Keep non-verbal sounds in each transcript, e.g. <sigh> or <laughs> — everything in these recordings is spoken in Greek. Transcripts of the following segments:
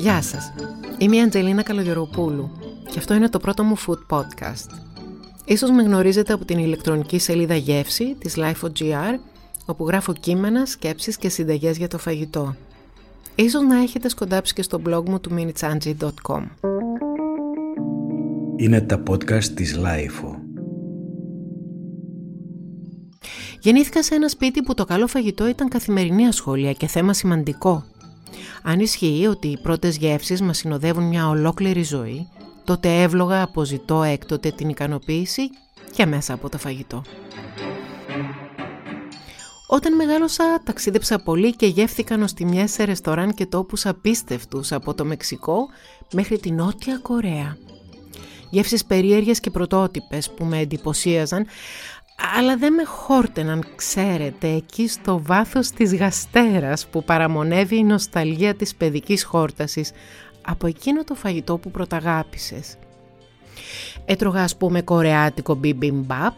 Γεια σας, είμαι η Αντζελίνα Καλογεροπούλου και αυτό είναι το πρώτο μου food podcast. Ίσως με γνωρίζετε από την ηλεκτρονική σελίδα Γεύση της Life.gr όπου γράφω κείμενα, σκέψεις και συνταγές για το φαγητό. Ίσως να έχετε σκοντάψει και στο blog μου του minitsanji.com. Είναι τα podcast της Life. Γεννήθηκα σε ένα σπίτι που το καλό φαγητό ήταν καθημερινή ασχόλια και θέμα σημαντικό. Αν ισχύει ότι οι πρώτες γεύσεις μας συνοδεύουν μια ολόκληρη ζωή, τότε εύλογα αποζητώ έκτοτε την ικανοποίηση και μέσα από το φαγητό. Όταν μεγάλωσα ταξίδεψα πολύ και γεύθηκα νοστιμιές σε ρεστοράν και τόπους απίστευτους από το Μεξικό μέχρι την Νότια Κορέα. Γεύσεις περίεργες και πρωτότυπες που με εντυπωσίαζαν αλλά δεν με χόρτεναν, ξέρετε, εκεί στο βάθος της γαστέρας που παραμονεύει η νοσταλγία της παιδικής χόρτασης από εκείνο το φαγητό που πρωταγάπησες. Έτρωγα ας πούμε κορεάτικο μπιμπιμπαπ,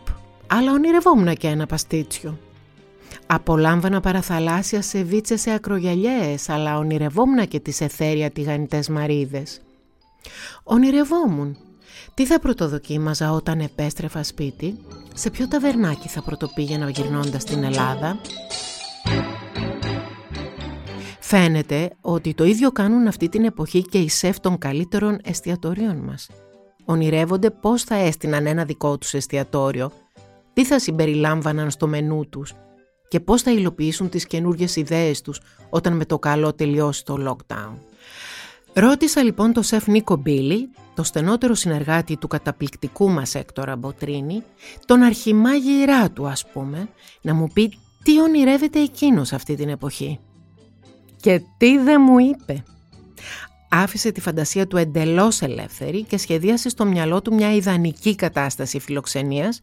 αλλά ονειρευόμουν και ένα παστίτσιο. Απολάμβανα παραθαλάσσια σεβίτσε σε ακρογιαλιές, αλλά ονειρευόμουν και τις εθέρια τηγανιτές μαρίδες. Ονειρευόμουν τι θα πρωτοδοκίμαζα όταν επέστρεφα σπίτι, σε ποιο ταβερνάκι θα πρωτοπήγαινα γυρνώντας στην Ελλάδα; Φαίνεται ότι το ίδιο κάνουν αυτή την εποχή και οι σεφ των καλύτερων εστιατορίων μας. Ονειρεύονται πώς θα έστειναν ένα δικό τους εστιατόριο, τι θα συμπεριλάμβαναν στο μενού τους και πώς θα υλοποιήσουν τις καινούργιες ιδέες τους όταν με το καλό τελειώσει το lockdown. Ρώτησα λοιπόν τον σεφ Νίκο Μπίλι, το στενότερο συνεργάτη του καταπληκτικού μας Έκτορα Μποτρίνη, τον αρχιμάγειρά του ας πούμε, να μου πει τι ονειρεύεται εκείνος αυτή την εποχή. Και τι δεν μου είπε. Άφησε τη φαντασία του εντελώς ελεύθερη και σχεδίασε στο μυαλό του μια ιδανική κατάσταση φιλοξενίας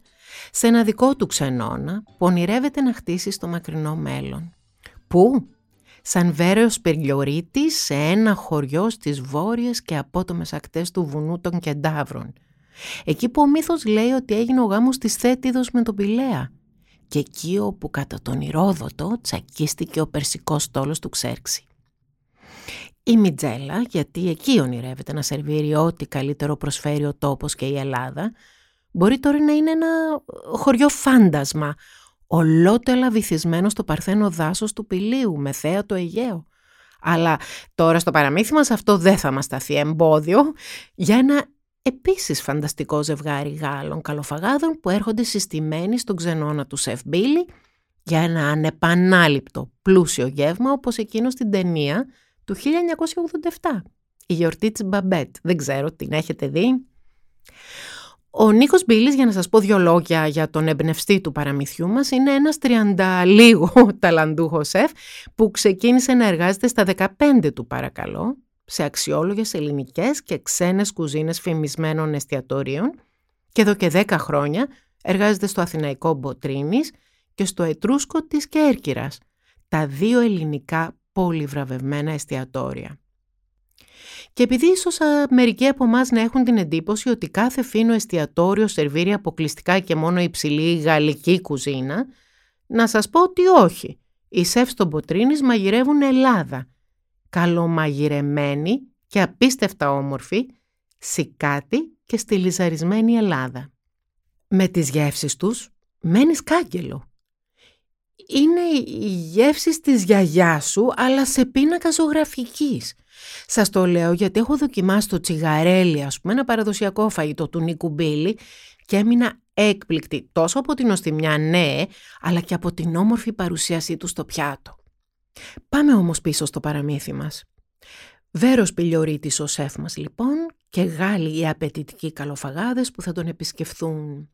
σε ένα δικό του ξενώνα που ονειρεύεται να χτίσει στο μακρινό μέλλον. Πού; Σαν βέρεος περιλιορίτης σε ένα χωριό στις βόρειες και απότομες ακτές του βουνού των Κεντάβρων. Εκεί που ο μύθος λέει ότι έγινε ο γάμος της Θέτιδος με τον Πηλαία και εκεί όπου κατά τον Ηρόδοτο τσακίστηκε ο περσικός στόλος του Ξέρξη. Η Μιτζέλα, γιατί εκεί ονειρεύεται να σερβίρει ό,τι καλύτερο προσφέρει ο τόπος και η Ελλάδα, μπορεί τώρα να είναι ένα χωριό φάντασμα, ολότελα βυθισμένο στο παρθένο δάσος του Πηλίου με θέα το Αιγαίο. Αλλά τώρα στο παραμύθι μας αυτό δεν θα μας σταθεί εμπόδιο για ένα επίσης φανταστικό ζευγάρι Γάλλων καλοφαγάδων που έρχονται συστημένοι στον ξενώνα του Σεφ Μπίλι για ένα ανεπανάληπτο πλούσιο γεύμα όπως εκείνο στην ταινία του 1987. Η γιορτή της Μπαμπέτ. Δεν ξέρω, την έχετε δει; Ο Νίκος Μπίλης, για να σας πω δύο λόγια για τον εμπνευστή του παραμυθιού μας, είναι ένας τριανταλίγο <laughs> ταλαντούχος σεφ που ξεκίνησε να εργάζεται στα 15 του παρακαλώ, σε αξιόλογες ελληνικές και ξένες κουζίνες φημισμένων εστιατόριων και εδώ και 10 χρόνια εργάζεται στο Αθηναϊκό Μποτρίνης και στο Ετρούσκο της Κέρκυρας, τα δύο ελληνικά πολυβραβευμένα εστιατόρια. Και επειδή ίσως μερικοί από εμάς να έχουν την εντύπωση ότι κάθε φίνο εστιατόριο σερβίρει αποκλειστικά και μόνο υψηλή γαλλική κουζίνα, να σας πω ότι όχι. Οι σεφ στον Ποτρίνης μαγειρεύουν Ελλάδα. Καλομαγειρεμένη και απίστευτα όμορφη, σικάτη και στυλιζαρισμένη Ελλάδα. Με τις γεύσεις τους μένεις κάγκελο. Είναι οι γεύσεις της γιαγιάς σου, αλλά σε πίνακα ζωγραφικής. Σας το λέω γιατί έχω δοκιμάσει το τσιγαρέλι, ας πούμε, ένα παραδοσιακό φαγητό του Νίκου Μπίλη και έμεινα έκπληκτη τόσο από την οστιμιά, ναι, αλλά και από την όμορφη παρουσίασή του στο πιάτο. Πάμε όμως πίσω στο παραμύθι μας. Βέρος πιλιορίτης ο σεφ μας λοιπόν και Γάλλοι οι απαιτητικοί καλοφαγάδες που θα τον επισκεφθούν.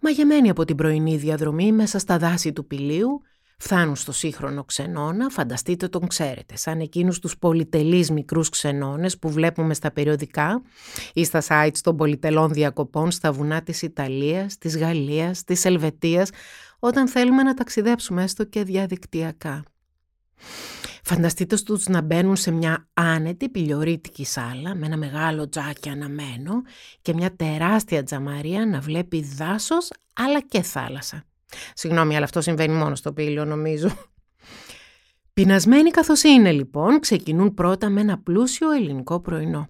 Μαγεμένοι από την πρωινή διαδρομή μέσα στα δάση του πηλίου Φτάνουν στο σύγχρονο ξενώνα, φανταστείτε τον ξέρετε, σαν εκείνους τους πολυτελείς μικρούς ξενώνες που βλέπουμε στα περιοδικά ή στα sites των πολυτελών διακοπών στα βουνά της Ιταλίας, της Γαλλίας, της Ελβετίας, όταν θέλουμε να ταξιδέψουμε έστω και διαδικτυακά. Φανταστείτε τους να μπαίνουν σε μια άνετη πιλιορίτικη σάλα με ένα μεγάλο τζάκι αναμένο και μια τεράστια τζαμαρία να βλέπει δάσος αλλά και θάλασσα. Συγγνώμη, αλλά αυτό συμβαίνει μόνο στο πύλιο νομίζω. Πεινασμένοι καθώς είναι λοιπόν, ξεκινούν πρώτα με ένα πλούσιο ελληνικό πρωινό.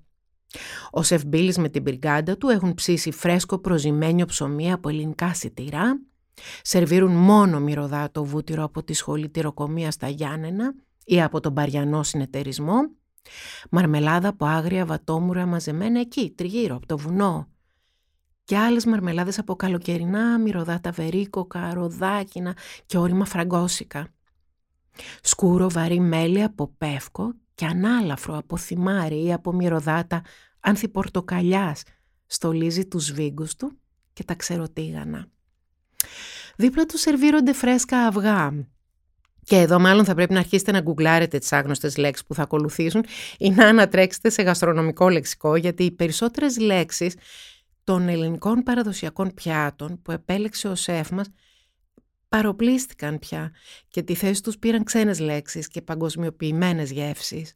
Ο Σεφ Μπίλης με την πυργάντα του έχουν ψήσει φρέσκο προζημένιο ψωμί από ελληνικά σιτηρά, σερβίρουν μόνο μυρωδάτο βούτυρο από τη σχολή τυροκομείας στα Γιάννενα ή από τον Παριανό συνεταιρισμό, μαρμελάδα από άγρια βατόμουρα μαζεμένα εκεί, τριγύρω, από το βουνό, και άλλες μαρμελάδες από καλοκαιρινά μυρωδάτα βερίκοκα, ροδάκινα και όρημα φραγκόσικα. Σκούρο βαρύ μέλι από πεύκο και ανάλαφρο από θυμάρι ή από μυρωδάτα ανθιπορτοκαλιάς στολίζει τους σβίγκους του και τα ξεροτήγανα. Δίπλα τους σερβίρονται φρέσκα αυγά. Και εδώ μάλλον θα πρέπει να αρχίσετε να γκουγκλάρετε τις άγνωστες λέξεις που θα ακολουθήσουν ή να ανατρέξετε σε γαστρονομικό λεξικό γιατί οι περισσότερες λέξεις των ελληνικών παραδοσιακών πιάτων που επέλεξε ο σεφ μας παροπλίστηκαν πια και τη θέση τους πήραν ξένες λέξεις και παγκοσμιοποιημένες γεύσεις.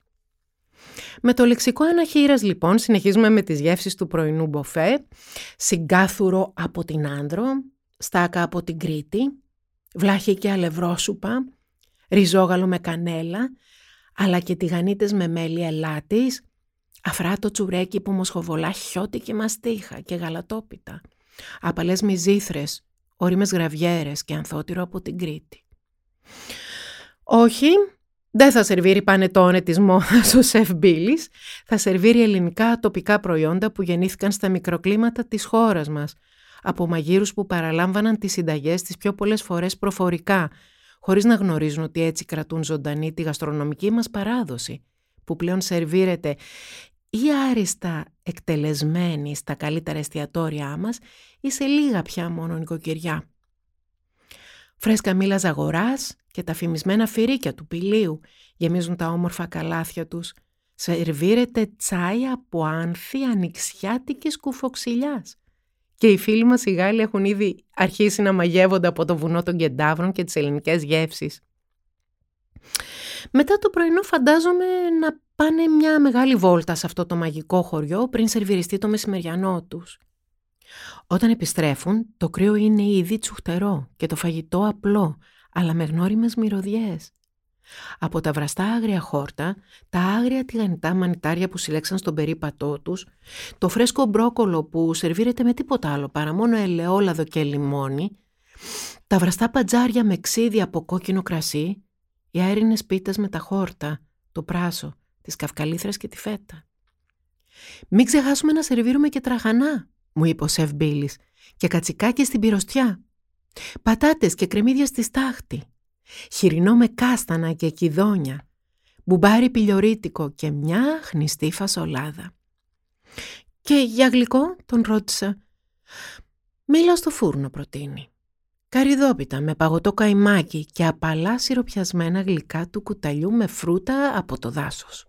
Με το λεξικό αναχείρας λοιπόν συνεχίζουμε με τις γεύσεις του πρωινού μποφέ, συγκάθουρο από την Άνδρο, στάκα από την Κρήτη, βλάχη και αλευρόσουπα, ριζόγαλο με κανέλα, αλλά και τηγανίτες με μέλι ελάτης, αφράτο τσουρέκι που μοσχοβολά χιώτικη μαστίχα και γαλατόπιτα, απαλές μυζήθρες, όριμες γραβιέρες και ανθότυρο από την Κρήτη. Όχι, δεν θα σερβίρει πανετόνε της μόδας ο Σεφ Μπίλης, θα σερβίρει ελληνικά τοπικά προϊόντα που γεννήθηκαν στα μικροκλίματα της χώρας μας, από μαγείρους που παραλάμβαναν τις συνταγές τις πιο πολλές φορές προφορικά, χωρίς να γνωρίζουν ότι έτσι κρατούν ζωντανή τη γαστρονομική μας παράδοση, που πλέον σερβίρεται ή άριστα εκτελεσμένη στα καλύτερα εστιατόρια μας ή σε λίγα πια μόνο νοικοκυριά. Φρέσκα μήλας ζαγοράς και τα φημισμένα φυρίκια του πηλίου γεμίζουν τα όμορφα καλάθια τους. Σερβίρεται τσάι από άνθη ανοιξιάτικης κουφοξιλιάς. Και οι φίλοι μας οι Γάλλοι έχουν ήδη αρχίσει να μαγεύονται από το βουνό των κεντάβρων και τις ελληνικές γεύσεις. Μετά το πρωινό φαντάζομαι να πάνε μια μεγάλη βόλτα σε αυτό το μαγικό χωριό πριν σερβιριστεί το μεσημεριανό τους. Όταν επιστρέφουν, το κρύο είναι ήδη τσουχτερό και το φαγητό απλό, αλλά με γνώριμες μυρωδιές. Από τα βραστά άγρια χόρτα, τα άγρια τηγανιτά μανιτάρια που συλλέξαν στον περίπατό τους, το φρέσκο μπρόκολο που σερβίρεται με τίποτα άλλο παρά μόνο ελαιόλαδο και λιμόνι, τα βραστά πατζάρια με ξύδι από κόκκινο κρασί, οι αέρινες πίτες με τα χόρτα, το πράσο, τις καυκαλίθρες και τη φέτα. «Μην ξεχάσουμε να σερβίρουμε και τραγανά», μου είπε ο Σεφ Μπίλης, «και κατσικάκι στην πυροστιά. Πατάτες και κρεμμύδια στη στάχτη. Χοιρινό με κάστανα και κιδόνια. Μπουμπάρι πιλιορίτικο και μια χνιστή φασολάδα». «Και για γλυκό» τον ρώτησα. «Μήλα στο φούρνο» προτείνει. Καριδόπιτα με παγωτό καϊμάκι και απαλά σιροπιασμένα γλυκά του κουταλιού με φρούτα από το δάσος.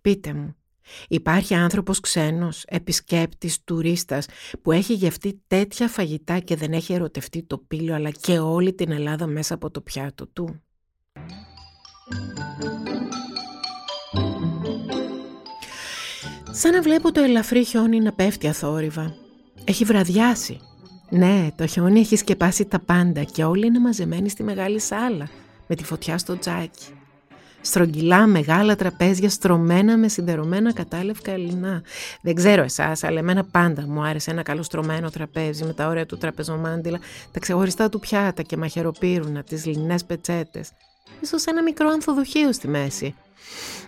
Πείτε μου, υπάρχει άνθρωπος ξένος, επισκέπτης, τουρίστας που έχει γευτεί τέτοια φαγητά και δεν έχει ερωτευτεί το πύλιο αλλά και όλη την Ελλάδα μέσα από το πιάτο του; Σαν να βλέπω το ελαφρύ χιόνι να πέφτει αθόρυβα. Έχει βραδιάσει ναι, το χιόνι έχει σκεπάσει τα πάντα και όλοι είναι μαζεμένοι στη μεγάλη σάλα, με τη φωτιά στο τζάκι. Στρογγυλά μεγάλα τραπέζια στρωμένα με συνδερωμένα κατάλευκα ελληνά. Δεν ξέρω εσάς, αλλά εμένα πάντα μου άρεσε ένα καλό στρωμένο τραπέζι με τα όρια του τραπεζομάντιλα, τα ξεχωριστά του πιάτα και μαχαιροπύρουνα, τις λινές πετσέτες. Ίσως ένα μικρό ανθοδοχείο στη μέση.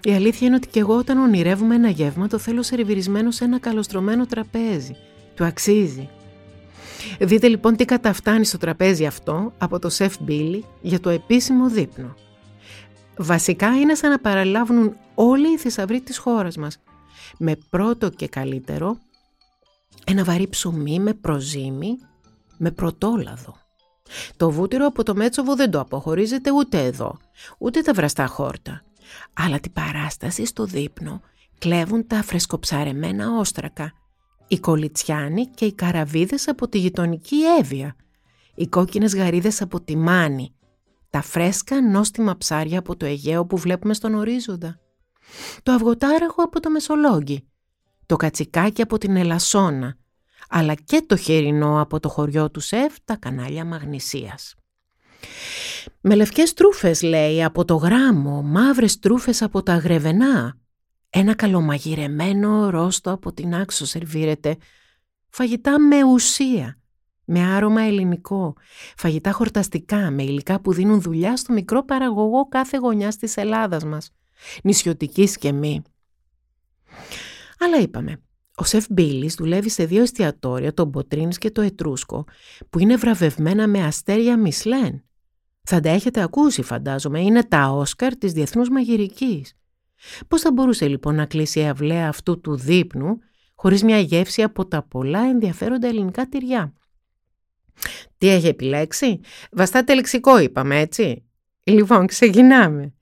Η αλήθεια είναι ότι και εγώ όταν ονειρεύουμε ένα γεύμα το θέλω σερβιρισμένο σε ένα καλοστρωμένο τραπέζι. Του αξίζει. Δείτε λοιπόν τι καταφτάνει στο τραπέζι αυτό από το Σεφ Μπίλι για το επίσημο δείπνο. Βασικά είναι σαν να παραλάβουν όλοι οι θησαυροί της χώρας μας. Με πρώτο και καλύτερο ένα βαρύ ψωμί με προζύμι, με πρωτόλαδο. Το βούτυρο από το Μέτσοβο δεν το αποχωρίζεται ούτε εδώ, ούτε τα βραστά χόρτα. Αλλά την παράσταση στο δείπνο κλέβουν τα φρεσκοψαρεμένα όστρακα οι κολιτσιάνοι και οι καραβίδες από τη γειτονική Εύβοια, οι κόκκινες γαρίδες από τη Μάνη, τα φρέσκα νόστιμα ψάρια από το Αιγαίο που βλέπουμε στον ορίζοντα, το αυγοτάραχο από το Μεσολόγγι, το κατσικάκι από την Ελασσόνα, αλλά και το χερινό από το χωριό του Σεφ, τα κανάλια Μαγνησίας. Με λευκές τρούφες λέει από το γράμμο, μαύρες τρούφες από τα γρεβενά. Ένα καλομαγειρεμένο ρόστο από την άξο σερβίρεται. Φαγητά με ουσία, με άρωμα ελληνικό. Φαγητά χορταστικά, με υλικά που δίνουν δουλειά στο μικρό παραγωγό κάθε γωνιάς της Ελλάδας μας. Νησιωτικής και μη. Αλλά είπαμε, ο Σεφ Μπίλης δουλεύει σε δύο εστιατόρια, το Μποτρίνς και το Ετρούσκο, που είναι βραβευμένα με αστέρια Μισλέν. Θα τα έχετε ακούσει φαντάζομαι, είναι τα Όσκαρ της Διεθνούς Μαγειρικής. Πώς θα μπορούσε λοιπόν να κλείσει η αυλαία αυτού του δείπνου χωρίς μια γεύση από τα πολλά ενδιαφέροντα ελληνικά τυριά; Τι έχει επιλέξει; Βαστάτε λεξικό είπαμε έτσι; Λοιπόν ξεκινάμε.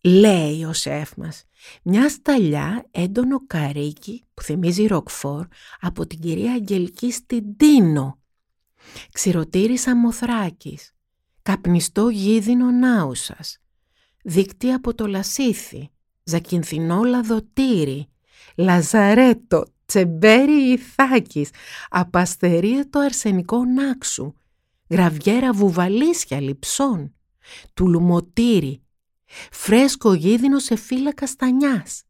Λέει ο σεφ μας. Μια σταλιά έντονο καρίκι που θυμίζει ροκφόρ από την κυρία Αγγελική στην Τίνο. Ξηρωτήρι Σαμοθράκης. Καπνιστό γίδινο Νάουσας. Δίκτυα από το Λασίθι. Ζακυνθινό Λαδοτήρι. Λαζαρέτο. Τσεμπέρι Ιθάκης. το αρσενικό Νάξου. Γραβιέρα Βουβαλίσια Λειψών. Τουλουμοτήρι φρέσκο γίδινο σε φύλλα καστανιάς,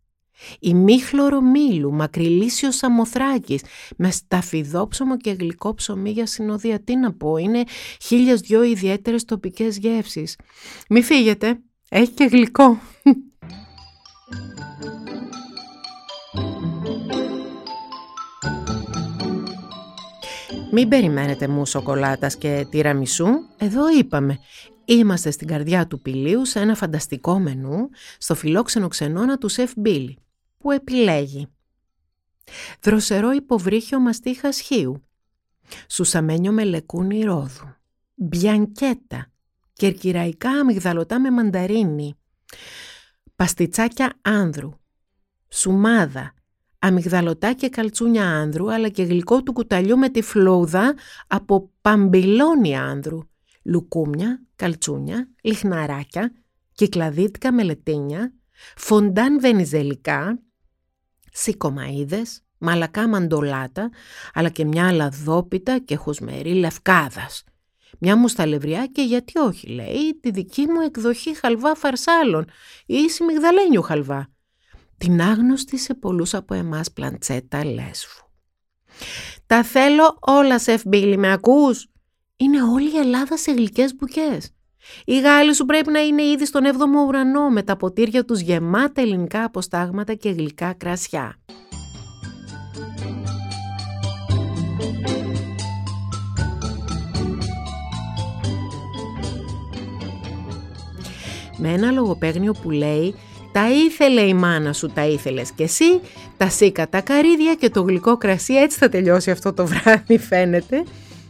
ημίχλωρο Μήλου, μακριλίσιο Σαμοθράκης, με σταφιδόψωμο και γλυκό ψωμί για συνοδεία. Τι να πω, είναι χίλιες δυο ιδιαίτερες τοπικές γεύσεις. Μη φύγετε, έχει και γλυκό. Μην περιμένετε μους σοκολάτας και τυραμισού, εδώ είπαμε. Είμαστε στην καρδιά του πηλίου σε ένα φανταστικό μενού στο φιλόξενο ξενώνα του Σεφ Μπίλι, που επιλέγει. Δροσερό υποβρύχιο μαστίχα σχείου, σουσαμένιο με λεκούνι ρόδου, μπιανκέτα, κερκυραϊκά αμυγδαλωτά με μανταρίνι, παστιτσάκια άνδρου, σουμάδα, αμυγδαλωτά και καλτσούνια άνδρου, αλλά και γλυκό του κουταλιού με τη φλούδα από παμπιλόνια άνδρου, λουκούμια, καλτσούνια, λιχναράκια, κυκλαδίτικα μελετίνια, φοντάν βενιζελικά, σικομαΐδες, μαλακά μαντολάτα, αλλά και μια λαδόπιτα και χουσμερή λευκάδας. Μια μουσταλευριά και γιατί όχι, λέει, τη δική μου εκδοχή χαλβά φαρσάλων ή σιμιγδαλένιου χαλβά. Την άγνωστη σε πολλούς από εμάς πλαντσέτα λέσφου. «Τα θέλω όλα, Σεφ Μπίλι, με ακούς» Είναι όλη η Ελλάδα σε γλυκές μπουκές. Οι Γάλλοι σου πρέπει να είναι ήδη στον 7ο ουρανό με τα ποτήρια τους γεμάτα ελληνικά αποστάγματα και γλυκά κρασιά. Με ένα λογοπαίγνιο που λέει «Τα ήθελε η μάνα σου, τα ήθελες και εσύ, τα σίκα τα καρύδια και το γλυκό κρασί, έτσι θα τελειώσει αυτό το βράδυ φαίνεται».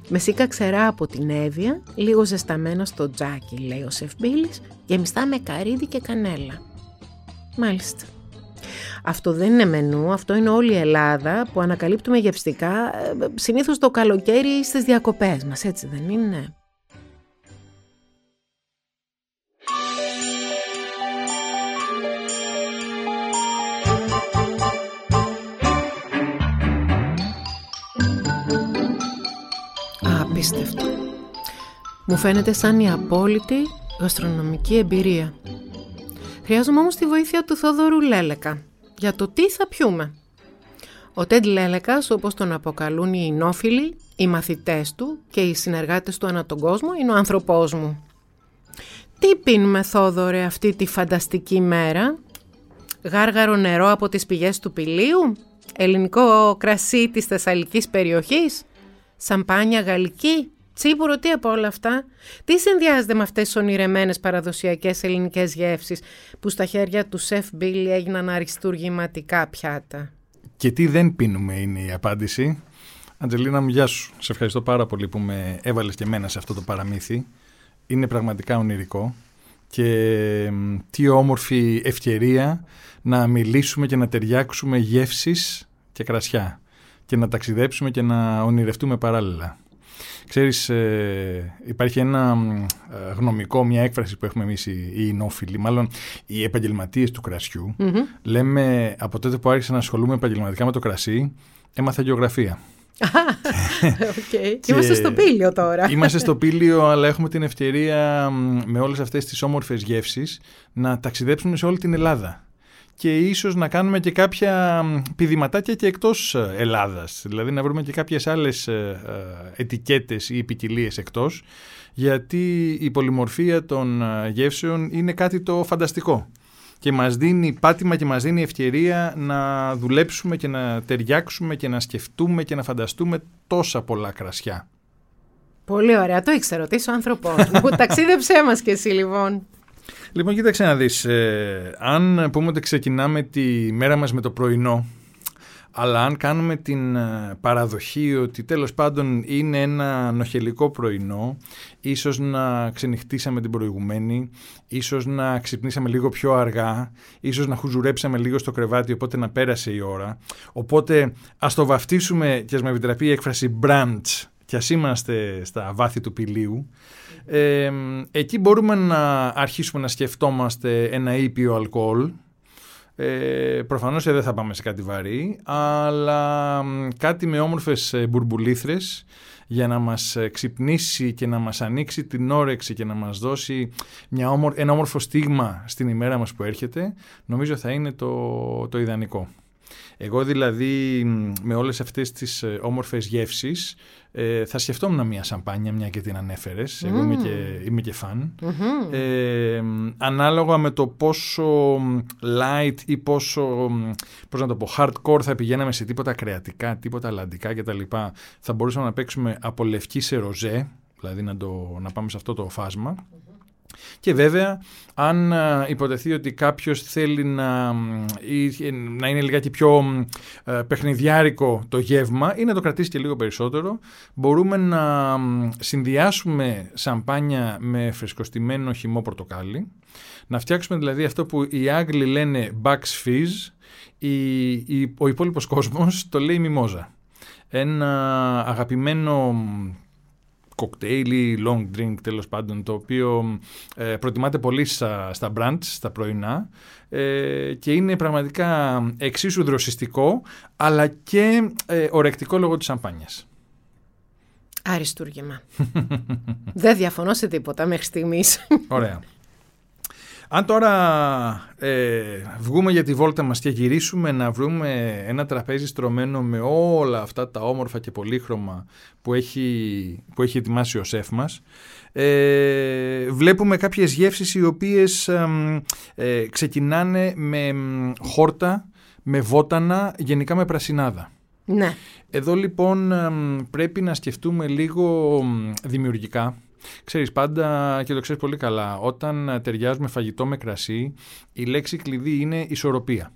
Με σίκα ξερά από την Εύβοια, λίγο ζεσταμένα στο τζάκι, λέει ο Σεφμπίλης, γεμιστά με καρύδι και κανέλα. Μάλιστα. Αυτό δεν είναι μενού, αυτό είναι όλη η Ελλάδα που ανακαλύπτουμε γευστικά ε, συνήθως το καλοκαίρι στις διακοπές μας, έτσι δεν είναι; Απίστευτο. Μου φαίνεται σαν η απόλυτη γαστρονομική εμπειρία. Χρειάζομαι όμως τη βοήθεια του Θόδωρου Λέλεκα για το τι θα πιούμε. Ο Τέντ Λέλεκας, όπως τον αποκαλούν οι εινόφιλοι, οι μαθητές του και οι συνεργάτες του ανά τον κόσμο, είναι ο άνθρωπός μου. Τι πίνουμε Θόδωρε αυτή τη φανταστική μέρα; Γάργαρο νερό από τις πηγές του πηλίου; Ελληνικό κρασί της Θεσσαλικής περιοχής; Σαμπάνια γαλλική, τσίπουρο, τι από όλα αυτά. Τι συνδυάζεται με αυτές τις ονειρεμένες παραδοσιακές ελληνικές γεύσεις που στα χέρια του Σεφ Μπίλι έγιναν αριστούργηματικά πιάτα; Και τι δεν πίνουμε είναι η απάντηση. Αντζελίνα μου, γεια σου. Σε ευχαριστώ πάρα πολύ που με έβαλες και εμένα σε αυτό το παραμύθι. Είναι πραγματικά ονειρικό και τι όμορφη ευκαιρία να μιλήσουμε και να ταιριάξουμε γεύσεις και κρασιά και να ταξιδέψουμε και να ονειρευτούμε παράλληλα. Ξέρεις, ε, υπάρχει ένα ε, γνωμικό, μια έκφραση που έχουμε εμείς οι, οι νόφιλοι, μάλλον οι επαγγελματίες του κρασιου Λέμε από τότε που άρχισα να ασχολούμαι επαγγελματικά με το κρασί, έμαθα γεωγραφία. okay. Και... Είμαστε στο πήλιο τώρα. Είμαστε στο πήλιο, αλλά έχουμε την ευκαιρία με όλες αυτές τις όμορφες γεύσεις να ταξιδέψουμε σε όλη την Ελλάδα και ίσως να κάνουμε και κάποια πηδηματάκια και εκτός ε, Ελλάδας. Δηλαδή να βρούμε και κάποιες άλλες ε, ε, ετικέτες ή ποικιλίες εκτός, γιατί η πολυμορφία των γεύσεων είναι κάτι το φανταστικό και μας δίνει πάτημα και μας δίνει ευκαιρία να δουλέψουμε και να ταιριάξουμε και να σκεφτούμε και να φανταστούμε τόσα πολλά κρασιά. Πολύ ωραία. Το ήξερα ότι είσαι ο άνθρωπός μου. <laughs> Ταξίδεψέ μας και εσύ λοιπόν. Λοιπόν, κοίταξε να δεις. Ε, αν πούμε ότι ξεκινάμε τη μέρα μας με το πρωινό, αλλά αν κάνουμε την ε, παραδοχή ότι τέλος πάντων είναι ένα νοχελικό πρωινό, ίσως να ξενυχτήσαμε την προηγουμένη, ίσως να ξυπνήσαμε λίγο πιο αργά, ίσως να χουζουρέψαμε λίγο στο κρεβάτι, οπότε να πέρασε η ώρα. Οπότε ας το βαφτίσουμε και ας με επιτραπεί η έκφραση brunch, κι ας είμαστε στα βάθη του πηλίου, ε, εκεί μπορούμε να αρχίσουμε να σκεφτόμαστε ένα ήπιο αλκοόλ, ε, προφανώς δεν θα πάμε σε κάτι βαρύ, αλλά κάτι με όμορφες ε, μπουρμπουλήθρες για να μας ε, ξυπνήσει και να μας ανοίξει την όρεξη και να μας δώσει μια ένα όμορφο στίγμα στην ημέρα μας που έρχεται, νομίζω θα είναι το, το ιδανικό. Εγώ δηλαδή με όλες αυτές τις ε, όμορφες γεύσεις ε, θα σκεφτόμουν μια σαμπάνια, μια και την ανέφερες. Εγώ είμαι και, είμαι και φαν. Ε, ανάλογα με το πόσο light ή πόσο, πώς να το πω, hardcore θα πηγαίναμε σε τίποτα κρεατικά, τίποτα αλλαντικά κτλ. Θα μπορούσαμε να παίξουμε από λευκή σε ροζέ, δηλαδή να, το, να πάμε σε αυτό το φάσμα. Και βέβαια, αν υποτεθεί ότι κάποιος θέλει να, να είναι λιγάκι πιο παιχνιδιάρικο το γεύμα ή να το κρατήσει και λίγο περισσότερο, μπορούμε να συνδυάσουμε σαμπάνια με φρεσκοστημένο χυμό πορτοκάλι, να φτιάξουμε δηλαδή αυτό που οι Άγγλοι λένε Bucks Fizz, η, ο υπόλοιπος κόσμος το λέει μιμόζα. Ένα αγαπημένο κοκτέιλ ή long drink τέλος πάντων το οποίο ε, προτιμάται πολύ στα, στα brunch, στα πρωινά ε, και είναι πραγματικά εξίσου δροσιστικό αλλά και ε, ορεκτικό λόγω της σαμπάνιας. Αριστούργημα. <laughs> Δεν διαφωνώ σε τίποτα μέχρι στιγμής. Ωραία. Αν τώρα ε, βγούμε για τη βόλτα μας και γυρίσουμε να βρούμε ένα τραπέζι στρωμένο με όλα αυτά τα όμορφα και πολύχρωμα που έχει, που έχει ετοιμάσει ο σεφ μας, ε, βλέπουμε κάποιες γεύσεις οι οποίες ε, ξεκινάνε με χόρτα, με βότανα, γενικά με πρασινάδα. Ναι. Εδώ λοιπόν πρέπει να σκεφτούμε λίγο δημιουργικά Ξέρεις πάντα και το ξέρεις πολύ καλά, όταν ταιριάζουμε φαγητό με κρασί, η λέξη κλειδί είναι ισορροπία.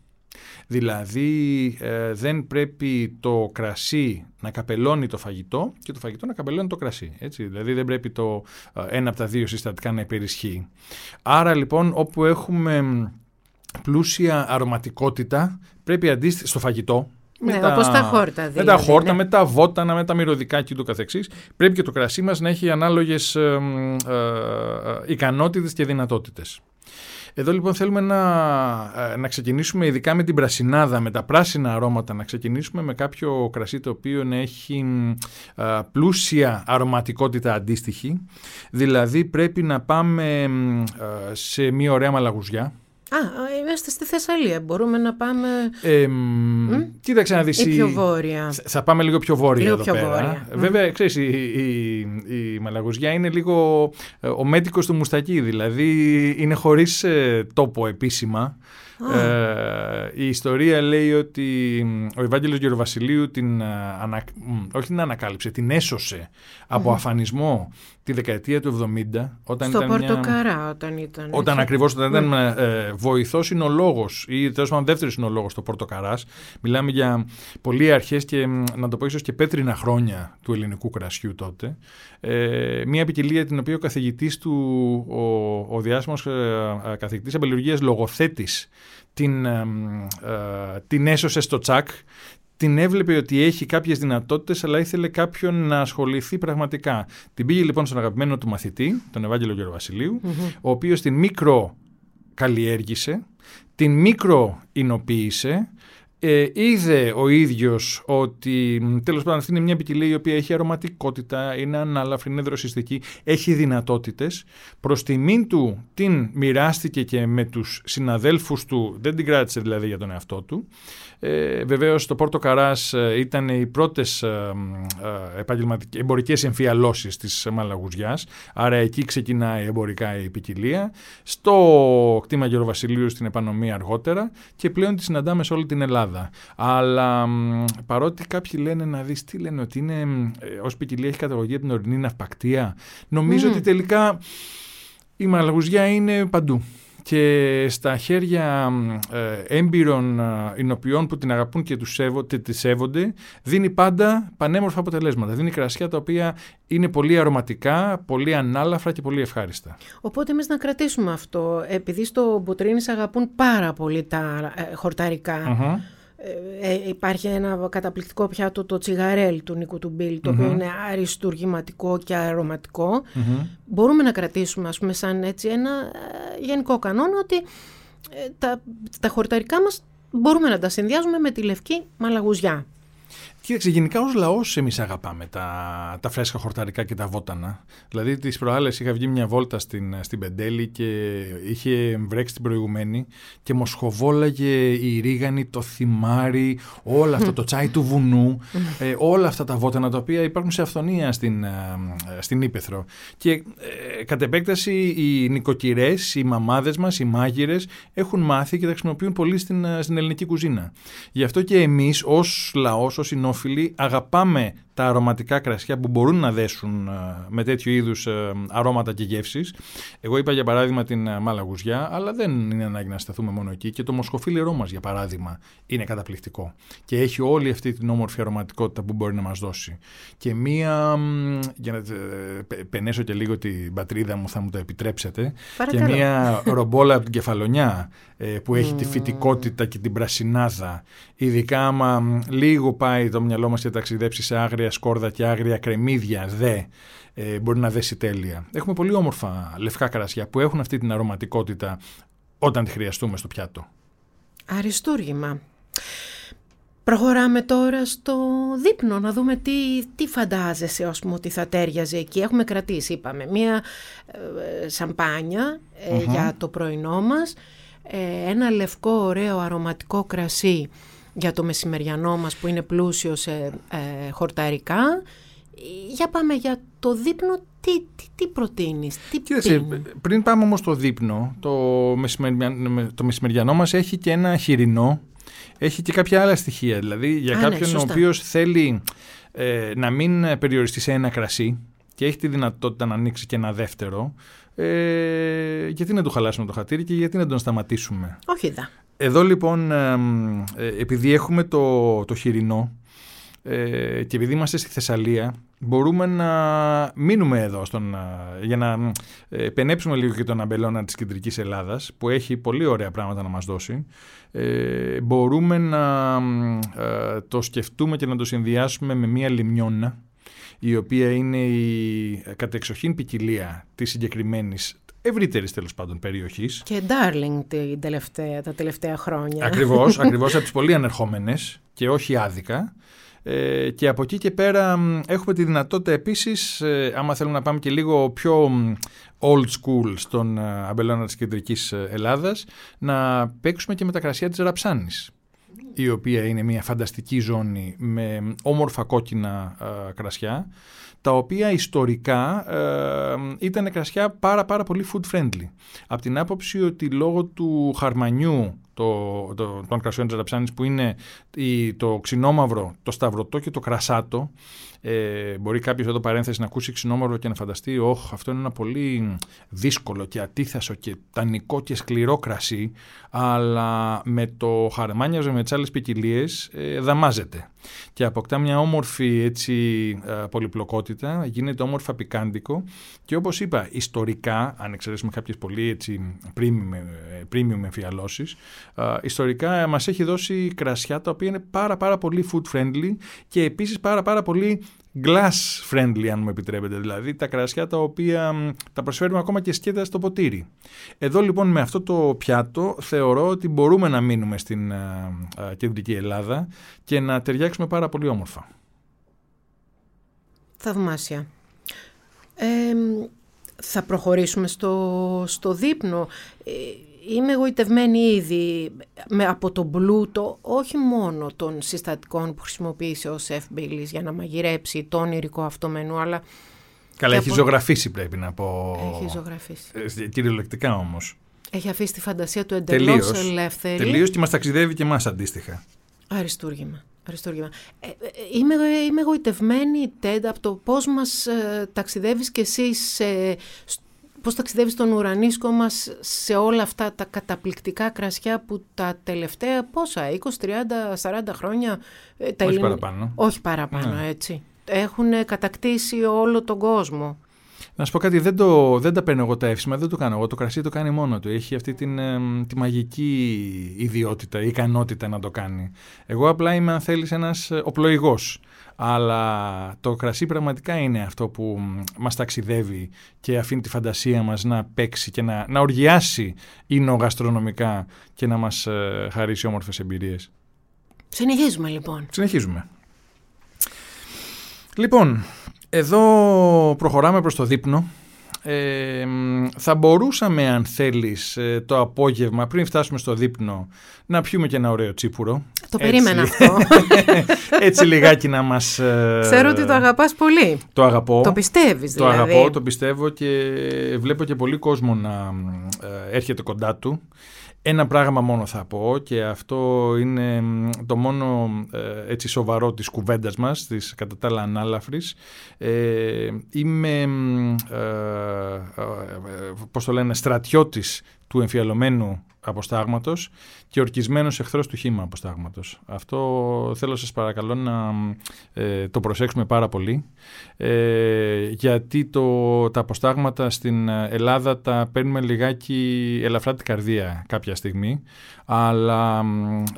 Δηλαδή ε, δεν πρέπει το κρασί να καπελώνει το φαγητό και το φαγητό να καπελώνει το κρασί. Έτσι. Δηλαδή δεν πρέπει το ε, ένα από τα δύο συστατικά να υπερισχύει. Άρα λοιπόν όπου έχουμε πλούσια αρωματικότητα πρέπει αντίστοιχα στο φαγητό με ναι, τα, όπως τα χόρτα δηλαδή. Με τα χόρτα, ναι. με τα βότανα, με τα μυρωδικά και του καθεξής. Πρέπει και το κρασί μας να έχει ανάλογες ε, ε, ε, ικανότητες και δυνατότητες. Εδώ λοιπόν θέλουμε να, ε, να ξεκινήσουμε ειδικά με την πρασινάδα, με τα πράσινα αρώματα, να ξεκινήσουμε με κάποιο κρασί το οποίο να έχει πλούσια αρωματικότητα αντίστοιχη. Δηλαδή πρέπει να πάμε σε μια ωραία μαλαγουζιά, Α, είμαστε στη Θεσσαλία. Μπορούμε να πάμε. Ε, κοίταξε να δεις. Ή πιο βόρεια. Θα πάμε λίγο πιο βόρεια λίγο εδώ πιο πέρα. Βόρεια. Βέβαια, ξέρεις, η, η, η Μαλαγουζιά είναι λίγο ε, ο μέτικος του μουστακί. Δηλαδή είναι χωρίς ε, τόπο επίσημα. Ε, η ιστορία λέει ότι ο Ευάγγελος Γεροβασιλείου την, ανα, όχι την ανακάλυψε, την έσωσε από αφανισμό τη δεκαετία του 70. Όταν Στο ήταν Πορτοκαρά μια... όταν ήταν. Όταν ακριβώς όταν ήταν ναι. ε, βοηθός εινολόγος ή τέλος πάντων δεύτερος εινολόγος στο Πορτοκαράς. Μιλάμε για πολύ αρχές και να το πω ίσως και πέτρινα χρόνια του ελληνικού κρασιού τότε. Ε, μια ποικιλία την οποία ο καθηγητής του, ο, ο διάσημος ε, ε καθηγητής αμπελουργίας λογοθέτης την, ε, την έσωσε στο τσακ, την έβλεπε ότι έχει κάποιες δυνατότητες αλλά ήθελε κάποιον να ασχοληθεί πραγματικά. Την πήγε λοιπόν στον αγαπημένο του μαθητή, τον Ευάγγελο Γερο ο οποίος την μικρό καλλιέργησε, την μικρό εινοποίησε, ε, είδε ο ίδιος ότι τέλος πάντων αυτή είναι μια ποικιλία η οποία έχει αρωματικότητα, είναι ανάλαφρη, είναι δροσιστική, έχει δυνατότητες. Προς τιμήν του την μοιράστηκε και με τους συναδέλφους του, δεν την κράτησε δηλαδή για τον εαυτό του. Ε, Βεβαίως το Πόρτο Καράς ε, ήταν οι πρώτες ε, ε εμπορικές εμφιαλώσεις της Μαλαγουζιάς. Άρα εκεί ξεκινάει εμπορικά η ποικιλία. Στο κτήμα Γεροβασιλείου στην επανομία αργότερα και πλέον τη συναντάμε σε όλη την Ελλάδα. Αλλά παρότι κάποιοι λένε να δεις τι λένε ότι είναι ως ποικιλία έχει καταγωγή από την ορεινή ναυπακτία, νομίζω ότι τελικά η Μαλαγουζιά είναι παντού και στα χέρια ε, έμπειρων ε, που την αγαπούν και τους σέβονται, τη σέβονται, δίνει πάντα πανέμορφα αποτελέσματα. Δίνει κρασιά τα οποία είναι πολύ αρωματικά, πολύ ανάλαφρα και πολύ ευχάριστα. Οπότε εμείς να κρατήσουμε αυτό, επειδή στο Μποτρίνης αγαπούν πάρα πολύ τα ε, χορταρικα ε, ε, υπάρχει ένα καταπληκτικό πιάτο το τσιγαρέλ του Νίκου του Μπίλ το οποίο είναι αριστουργηματικό και αρωματικο μπορούμε να κρατήσουμε ας πούμε σαν έτσι ένα ε, γενικό κανόνα ότι ε, τα, τα χορταρικά μας μπορούμε να τα συνδυάζουμε με τη λευκή μαλαγουζιά Κοίταξε, γενικά ως λαός εμείς αγαπάμε τα, τα φρέσκα χορταρικά και τα βότανα. Δηλαδή, τις προάλλες είχα βγει μια βόλτα στην, στην Πεντέλη και είχε βρέξει την προηγουμένη και μοσχοβόλαγε η ρίγανη, το θυμάρι, όλα αυτά, το τσάι του βουνού, ε, όλα αυτά τα βότανα τα οποία υπάρχουν σε αυθονία στην, ε, στην Ήπεθρο. Και ε, κατ' επέκταση οι νοικοκυρές, οι μαμάδες μας, οι μάγειρες έχουν μάθει και τα χρησιμοποιούν πολύ στην, ε, στην ελληνική κουζίνα. Γι' αυτό και εμείς ως λαός, ως αγαπάμε τα αρωματικά κρασιά που μπορούν να δέσουν ε, με τέτοιου είδους ε, αρώματα και γεύσεις. Εγώ είπα για παράδειγμα την ε, μαλαγουζιά, αλλά δεν είναι ανάγκη να σταθούμε μόνο εκεί. Και το μοσχοφίλερό μας, για παράδειγμα, είναι καταπληκτικό. Και έχει όλη αυτή την όμορφη αρωματικότητα που μπορεί να μας δώσει. Και μία. Για να πενέσω και λίγο την πατρίδα μου, θα μου το επιτρέψετε. Παρακαλώ. Και μία ρομπόλα από την κεφαλονιά που έχει τη φυτικότητα και την πρασινάδα. Ειδικά άμα λίγο πάει το μυαλό μας και ταξιδέψει σε άγρια σκόρδα και άγρια κρεμμύδια δε ε, μπορεί να δέσει τέλεια. Έχουμε πολύ όμορφα λευκά κρασιά που έχουν αυτή την αρωματικότητα όταν τη χρειαστούμε στο πιάτο. Αριστούργημα. Προχωράμε τώρα στο δείπνο να δούμε τι, τι φαντάζεσαι ως ότι θα τέριαζε εκεί. Έχουμε κρατήσει, είπαμε, μία ε, σαμπάνια ε, για το πρωινό μας, ε, ένα λευκό ωραίο αρωματικό κρασί για το μεσημεριανό μας που είναι πλούσιο σε ε, χορταρικά. Για πάμε για το δείπνο, τι, τι, τι προτείνεις, τι Κοίταξε, πριν πάμε όμως στο δείπνο, το, μεσημεριανό, το μεσημεριανό μας έχει και ένα χοιρινό, έχει και κάποια άλλα στοιχεία. Δηλαδή για ναι, κάποιον ο οποίος θέλει ε, να μην περιοριστεί σε ένα κρασί και έχει τη δυνατότητα να ανοίξει και ένα δεύτερο, ε, γιατί να του χαλάσουμε το χατήρι και γιατί να τον σταματήσουμε; Όχι δα. Εδώ λοιπόν, ε, επειδή έχουμε το, το χοιρινό ε, και επειδή είμαστε στη Θεσσαλία, μπορούμε να μείνουμε εδώ στον, ε, για να ε, πενέψουμε λίγο και τον αμπελώνα της κεντρικής Ελλάδας, που έχει πολύ ωραία πράγματα να μας δώσει. Ε, μπορούμε να το σκεφτούμε και να το συνδυάσουμε με μία λιμνιώνα, η οποία είναι η κατεξοχήν ποικιλία της συγκεκριμένης ευρύτερης τέλος πάντων περιοχής. Και darling την τελευταία, τα τελευταία χρόνια. Ακριβώς, <laughs> ακριβώς από τις πολύ ανερχόμενες και όχι άδικα. Ε, και από εκεί και πέρα έχουμε τη δυνατότητα επίσης, ε, άμα θέλουμε να πάμε και λίγο πιο old school στον ε, αμπελώνα της κεντρικής ε, Ελλάδας, να παίξουμε και με τα κρασιά της Ραψάνης η οποία είναι μια φανταστική ζώνη με όμορφα κόκκινα ε, κρασιά τα οποία ιστορικά ε, ήταν κρασιά πάρα πάρα πολύ food friendly. Από την άποψη ότι λόγω του χαρμανιού το, το, των κρασιών της Ραψάνης που είναι η, το ξινόμαυρο, το σταυρωτό και το κρασάτο ε, μπορεί κάποιος εδώ παρένθεση να ακούσει ξινόμαυρο και να φανταστεί, Όχι, αυτό είναι ένα πολύ δύσκολο και ατίθασο και τανικό και σκληρό κρασί, αλλά με το χαρμάνιαζε με τις άλλες ποικιλίες ε, δαμάζεται. Και αποκτά μια όμορφη έτσι, ε, πολυπλοκότητα, γίνεται όμορφα πικάντικο και όπως είπα, ιστορικά, αν εξαιρέσουμε κάποιες πολύ έτσι, premium, premium εμφιαλώσεις, ιστορικά μας έχει δώσει κρασιά τα οποία είναι πάρα πάρα πολύ food friendly και επίσης πάρα πάρα πολύ glass friendly αν μου επιτρέπετε δηλαδή τα κρασιά τα οποία τα προσφέρουμε ακόμα και σκέτα στο ποτήρι. Εδώ λοιπόν με αυτό το πιάτο θεωρώ ότι μπορούμε να μείνουμε στην κεντρική Ελλάδα και να ταιριάξουμε πάρα πολύ όμορφα. Θαυμάσια. Ε, θα προχωρήσουμε στο, στο δείπνο. Ε, είμαι εγωιτευμένη ήδη με, από τον πλούτο όχι μόνο των συστατικών που χρησιμοποίησε ο Σεφ Μπίλης για να μαγειρέψει το ονειρικό αυτό μενού, αλλά... Καλά, έχει από... ζωγραφίσει πρέπει να πω. Έχει ζωγραφίσει. Ε, κυριολεκτικά όμως. Έχει αφήσει τη φαντασία του εντελώς ελεύθερη. Τελείως και μας ταξιδεύει και εμάς αντίστοιχα. Αριστούργημα. Αριστούργημα. Ε, ε, είμαι, είμαι εγωιτευμένη, Τέντα, από το πώς μας ε, ταξιδεύεις κι εσύ σε, πώς ταξιδεύεις τον ουρανίσκο μας σε όλα αυτά τα καταπληκτικά κρασιά που τα τελευταία πόσα, 20, 30, 40 χρόνια... Ε, τα Όχι παραπάνω. Όχι παραπάνω, ναι. έτσι. Έχουν κατακτήσει όλο τον κόσμο. Να σου πω κάτι, δεν, το, δεν τα παίρνω εγώ τα εύσημα, δεν το κάνω εγώ. Το κρασί το κάνει μόνο του. Έχει αυτή την, τη μαγική ιδιότητα, ικανότητα να το κάνει. Εγώ απλά είμαι, αν θέλεις, ένας ε, οπλοηγό. Αλλά το κρασί πραγματικά είναι αυτό που μας ταξιδεύει και αφήνει τη φαντασία μας να παίξει και να, να οργιάσει ίνο-γαστρονομικά και να μας ε, χαρίσει όμορφες εμπειρίες. Συνεχίζουμε λοιπόν. Συνεχίζουμε. Λοιπόν, εδώ προχωράμε προς το δείπνο. Ε, θα μπορούσαμε αν θέλεις ε, το απόγευμα πριν φτάσουμε στο δείπνο να πιούμε και ένα ωραίο τσίπουρο. Το περίμενα αυτό. <laughs> έτσι λιγάκι να μας... Ε, Ξέρω ότι το αγαπάς πολύ. Το αγαπώ. Το πιστεύεις δηλαδή. Το αγαπώ, το πιστεύω και βλέπω και πολύ κόσμο να έρχεται κοντά του. Ένα πράγμα μόνο θα πω και αυτό είναι το μόνο ε, έτσι σοβαρό της κουβέντας μας, της κατά τα άλλα ανάλαφρης. Ε, είμαι, ε, ε, πώς το λένε, στρατιώτης του εμφιαλωμένου αποστάγματος και ορκισμένος εχθρός του χήμα αποστάγματος. Αυτό θέλω σας παρακαλώ να ε, το προσέξουμε πάρα πολύ ε, γιατί το, τα αποστάγματα στην Ελλάδα τα παίρνουμε λιγάκι ελαφρά την καρδία κάποια στιγμή αλλά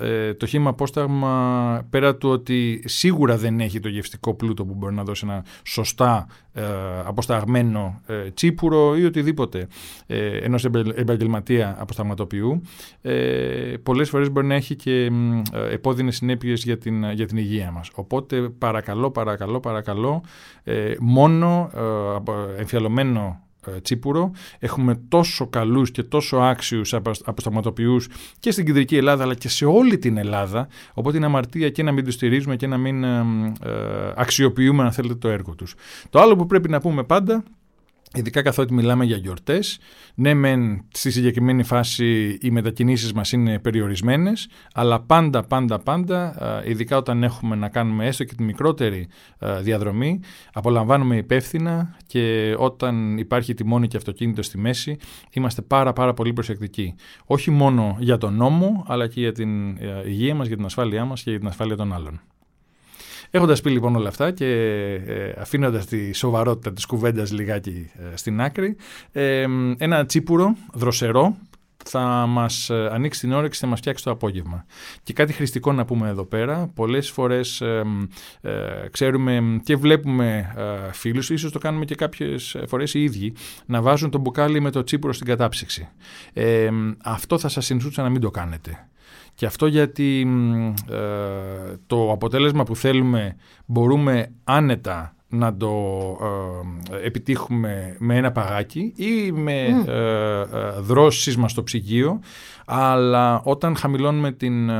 ε, το χήμα απόσταγμα πέρα του ότι σίγουρα δεν έχει το γευστικό πλούτο που μπορεί να δώσει ένα σωστά ε, αποσταγμένο ε, τσίπουρο ή οτιδήποτε ε, ενός επαγγελματία αποσταγματοποιού ε, πολλές φορές μπορεί να έχει και ε, επώδυνες συνέπειες για την, για την υγεία μας. Οπότε παρακαλώ, παρακαλώ, παρακαλώ ε, μόνο ε, εμφιαλωμένο ε, τσίπουρο. Έχουμε τόσο καλούς και τόσο άξιους αποσταγματοποιούς και στην Κεντρική Ελλάδα αλλά και σε όλη την Ελλάδα. Οπότε είναι αμαρτία και να μην τους στηρίζουμε και να μην ε, αξιοποιούμε αν θέλετε το έργο τους. Το άλλο που πρέπει να πούμε πάντα Ειδικά καθότι μιλάμε για γιορτές. Ναι, μεν στη συγκεκριμένη φάση οι μετακινήσεις μας είναι περιορισμένες, αλλά πάντα, πάντα, πάντα, ειδικά όταν έχουμε να κάνουμε έστω και τη μικρότερη διαδρομή, απολαμβάνουμε υπεύθυνα και όταν υπάρχει τιμόνι και αυτοκίνητο στη μέση, είμαστε πάρα, πάρα πολύ προσεκτικοί. Όχι μόνο για τον νόμο, αλλά και για την υγεία μας, για την ασφάλειά μας και για την ασφάλεια των άλλων. Έχοντας πει λοιπόν όλα αυτά και ε, αφήνοντας τη σοβαρότητα της κουβέντας λιγάκι ε, στην άκρη, ε, ένα τσίπουρο δροσερό θα μας ε, ανοίξει την όρεξη, θα μας φτιάξει το απόγευμα. Και κάτι χρηστικό να πούμε εδώ πέρα, πολλές φορές ε, ξέρουμε και βλέπουμε ε, φίλους, ίσως το κάνουμε και κάποιες φορές οι ίδιοι, να βάζουν το μπουκάλι με το τσίπουρο στην κατάψυξη. αυτό θα σας συνιστούσα να μην το κάνετε. Και αυτό γιατί ε, το αποτέλεσμα που θέλουμε μπορούμε άνετα να το ε, επιτύχουμε με ένα παγάκι ή με mm. ε, δρόσισμα στο ψυγείο αλλά όταν χαμηλώνουμε την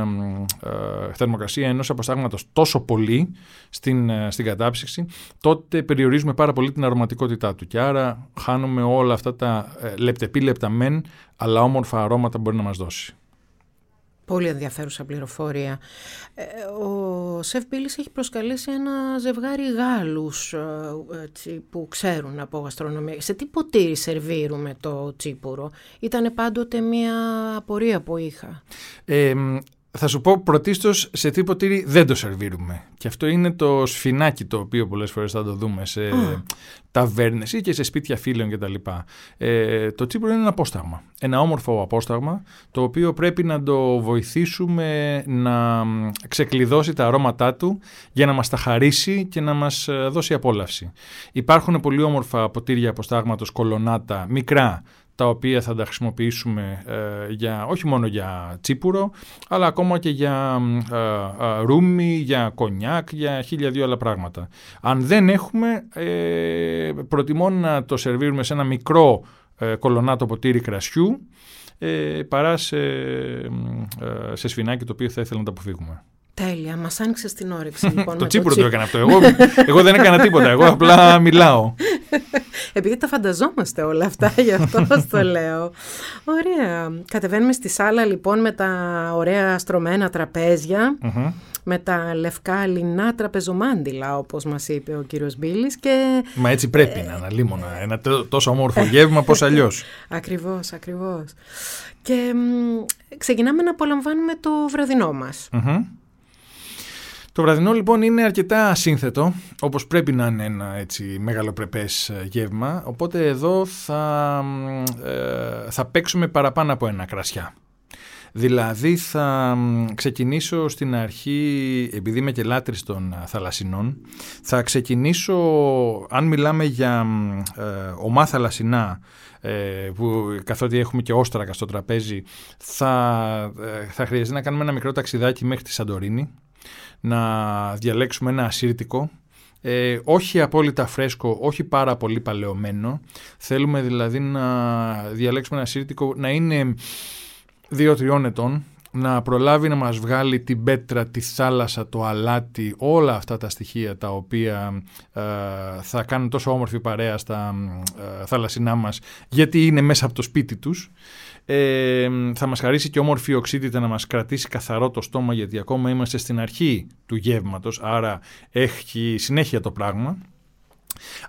θερμοκρασία ενός αποστάγματος τόσο πολύ στην, στην κατάψυξη τότε περιορίζουμε πάρα πολύ την αρωματικότητά του και άρα χάνουμε όλα αυτά τα λεπτεπίλεπτα μεν αλλά όμορφα αρώματα μπορεί να μας δώσει. Πολύ ενδιαφέρουσα πληροφορία. Ε, ο Σεφ Μπίλης έχει προσκαλέσει ένα ζευγάρι Γάλλους ε, που ξέρουν από γαστρονομία. Σε τι ποτήρι σερβίρουμε το τσίπουρο; Ήταν πάντοτε μια απορία που είχα. Ε, θα σου πω πρωτίστως σε τι ποτήρι δεν το σερβίρουμε. Και αυτό είναι το σφινάκι το οποίο πολλές φορές θα το δούμε σε oh. ταβέρνες ή και σε σπίτια φίλων κτλ. Ε, το τσίπουρο είναι ένα απόσταγμα. Ένα όμορφο απόσταγμα το οποίο πρέπει να το βοηθήσουμε να ξεκλειδώσει τα αρώματά του για να μας τα χαρίσει και να μας ε, δώσει απόλαυση. Υπάρχουν πολύ όμορφα ποτήρια αποστάγματος κολονάτα, μικρά, τα οποία θα τα χρησιμοποιήσουμε ε, για, όχι μόνο για τσίπουρο, αλλά ακόμα και για ε, ε, ρούμι, για κονιάκ, για χίλια δύο άλλα πράγματα. Αν δεν έχουμε, ε, προτιμώ να το σερβίρουμε σε ένα μικρό κολονάτο ποτήρι κρασιού, παρά σε, σε σφινάκι το οποίο θα ήθελα να το αποφύγουμε. Τέλεια, μας άνοιξε την όρεξη <laughs> λοιπόν. το τσίπουρο το έκανα αυτό. Εγώ, εγώ δεν έκανα τίποτα. Εγώ απλά μιλάω. <laughs> Επειδή τα φανταζόμαστε όλα αυτά, γι' αυτό το λέω. Ωραία. Κατεβαίνουμε στη σάλα λοιπόν με τα ωραία στρωμένα με τα λευκά λινά τραπεζομάντιλα, όπως μας είπε ο κύριος Μπίλης. Και... Μα έτσι πρέπει να αναλύμωνα. Ένα τόσο όμορφο γεύμα, πώς <laughs> αλλιώς. ακριβώς, ακριβώς. Και ξεκινάμε να απολαμβάνουμε το βραδινό μας. Το βραδινό λοιπόν είναι αρκετά σύνθετο, όπως πρέπει να είναι ένα έτσι μεγαλοπρεπές ε, γεύμα, οπότε εδώ θα, ε, θα παίξουμε παραπάνω από ένα κρασιά. Δηλαδή θα ξεκινήσω στην αρχή, επειδή είμαι και λάτρης των ε, θαλασσινών, θα ξεκινήσω, αν μιλάμε για ε, ομά θαλασσινά, που καθότι έχουμε και όστρακα στο τραπέζι, θα, θα χρειαστεί να κάνουμε ένα μικρό ταξιδάκι μέχρι τη Σαντορίνη, να διαλέξουμε ένα ασύρτικο, ε, όχι απόλυτα φρέσκο, όχι πάρα πολύ παλαιωμένο. Θέλουμε δηλαδή να διαλέξουμε ένα ασύρτικο να είναι 2-3 ετών, να προλάβει να μας βγάλει την πέτρα, τη θάλασσα, το αλάτι, όλα αυτά τα στοιχεία τα οποία ε, θα κάνουν τόσο όμορφη παρέα στα ε, θαλασσινά μας, γιατί είναι μέσα από το σπίτι τους ε, θα μας χαρίσει και όμορφη οξύτητα να μας κρατήσει καθαρό το στόμα γιατί ακόμα είμαστε στην αρχή του γεύματος, άρα έχει συνέχεια το πράγμα.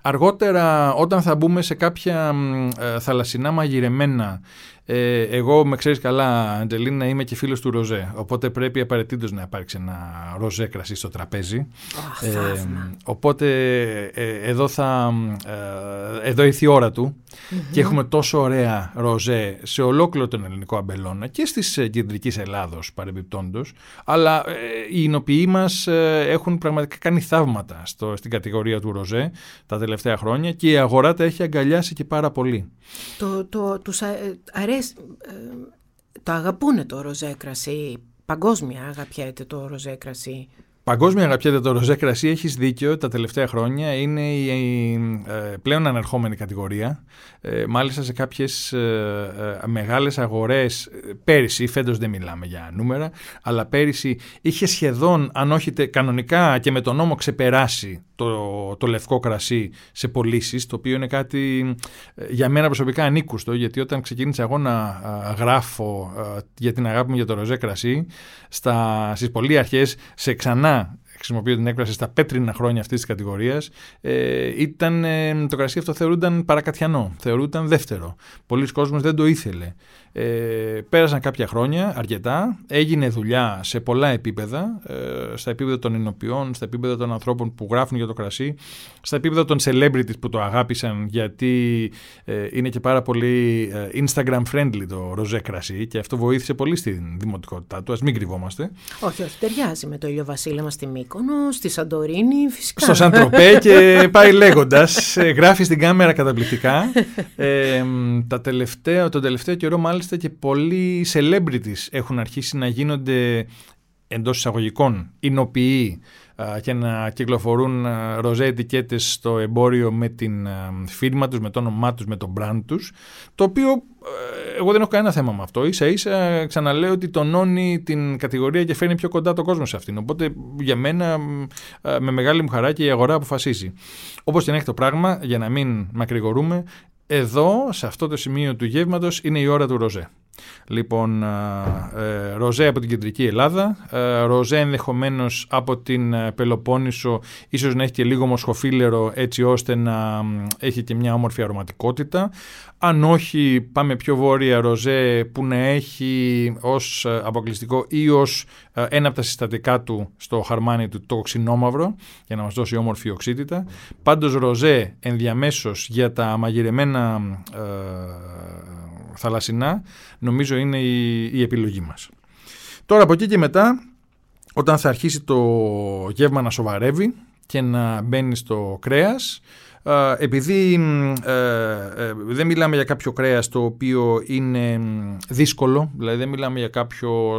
Αργότερα όταν θα μπούμε σε κάποια ε, θαλασσινά μαγειρεμένα ε, εγώ με ξέρεις καλά, Αντελίνα, είμαι και φίλος του Ροζέ. Οπότε πρέπει απαραίτητος να υπάρξει ένα ροζέ κρασί στο τραπέζι. ε, οπότε ε, εδώ, θα, ε, εδώ ήρθε η ώρα του και έχουμε τόσο ωραία ροζέ σε ολόκληρο τον ελληνικό αμπελώνα και στις κεντρικής Ελλάδος παρεμπιπτόντως. Αλλά οι εινοποιοί μας έχουν πραγματικά κάνει θαύματα στο, στην κατηγορία του ροζέ τα τελευταία χρόνια και η αγορά τα έχει αγκαλιάσει και πάρα πολύ. Το, το, τους αρέσει, ε, το αγαπούνε το ροζέ κρασί, παγκόσμια αγαπιέται το ροζέ κρασί. Παγκόσμια αγαπιέται το ροζέ κρασί, έχεις δίκιο. Τα τελευταία χρόνια είναι η, ε, πλέον ανερχόμενη κατηγορία. Ε, μάλιστα σε κάποιες ε, μεγάλες αγορές, πέρυσι, φέτος δεν μιλάμε για νούμερα, αλλά πέρυσι είχε σχεδόν, αν όχι κανονικά και με τον νόμο, ξεπεράσει το, το λευκό κρασί σε πωλήσεις, το οποίο είναι κάτι για μένα προσωπικά ανήκουστο, γιατί όταν ξεκίνησα εγώ να γράφω για την αγάπη μου για το ροζέ κρασί, στις πολύ αρχές σε ξανά χρησιμοποιώ την έκφραση στα πέτρινα χρόνια αυτής της κατηγορίας, ε, ήταν, ε, το κρασί αυτό θεωρούνταν παρακατιανό, θεωρούνταν δεύτερο. Πολλοί κόσμος δεν το ήθελε. Ε, πέρασαν κάποια χρόνια, αρκετά, έγινε δουλειά σε πολλά επίπεδα, ε, στα επίπεδα των ενοποιών, στα επίπεδα των ανθρώπων που γράφουν για το κρασί, στα επίπεδα των celebrities που το αγάπησαν γιατί ε, είναι και πάρα πολύ ε, Instagram friendly το ροζέ κρασί και αυτό βοήθησε πολύ στη δημοτικότητά του, ας μην κρυβόμαστε. Όχι, όχι, ταιριάζει με το ηλιοβασίλεμα στη Μύκονο, στη Σαντορίνη, φυσικά. Στο Σαντροπέ <laughs> και πάει λέγοντας, ε, γράφει στην κάμερα καταπληκτικά. Ε, τα τελευταία, τον τελευταίο καιρό μάλιστα και πολλοί celebrities έχουν αρχίσει να γίνονται εντός εισαγωγικών εινοποιοί και να κυκλοφορούν ροζέ ετικέτες στο εμπόριο με την φίρμα τους, με το όνομά τους, με το brand τους, το οποίο ε, εγώ δεν έχω κανένα θέμα με αυτό. Ίσα ίσα ξαναλέω ότι τονώνει την κατηγορία και φέρνει πιο κοντά τον κόσμο σε αυτήν. Οπότε για μένα με μεγάλη μου χαρά και η αγορά αποφασίζει. Όπως και να έχει το πράγμα, για να μην μακρηγορούμε, εδώ, σε αυτό το σημείο του γεύματος, είναι η ώρα του ροζέ. Λοιπόν, ε, ροζέ από την κεντρική Ελλάδα, ε, ροζέ ενδεχομένως από την Πελοπόννησο, ίσως να έχει και λίγο μοσχοφίλερο έτσι ώστε να έχει και μια όμορφη αρωματικότητα. Αν όχι, πάμε πιο βόρεια ροζέ που να έχει ως αποκλειστικό ή ως ένα από τα συστατικά του στο χαρμάνι του το ξινόμαυρο για να μας δώσει όμορφη οξύτητα. Πάντως ροζέ ενδιαμέσως για τα μαγειρεμένα θαλασσινά νομίζω είναι η, η επιλογή μας. Τώρα από εκεί και μετά όταν θα αρχίσει το γεύμα να σοβαρεύει και να μπαίνει στο κρέας επειδή ε, ε, δεν μιλάμε για κάποιο κρέας το οποίο είναι δύσκολο, δηλαδή δεν μιλάμε για κάποιο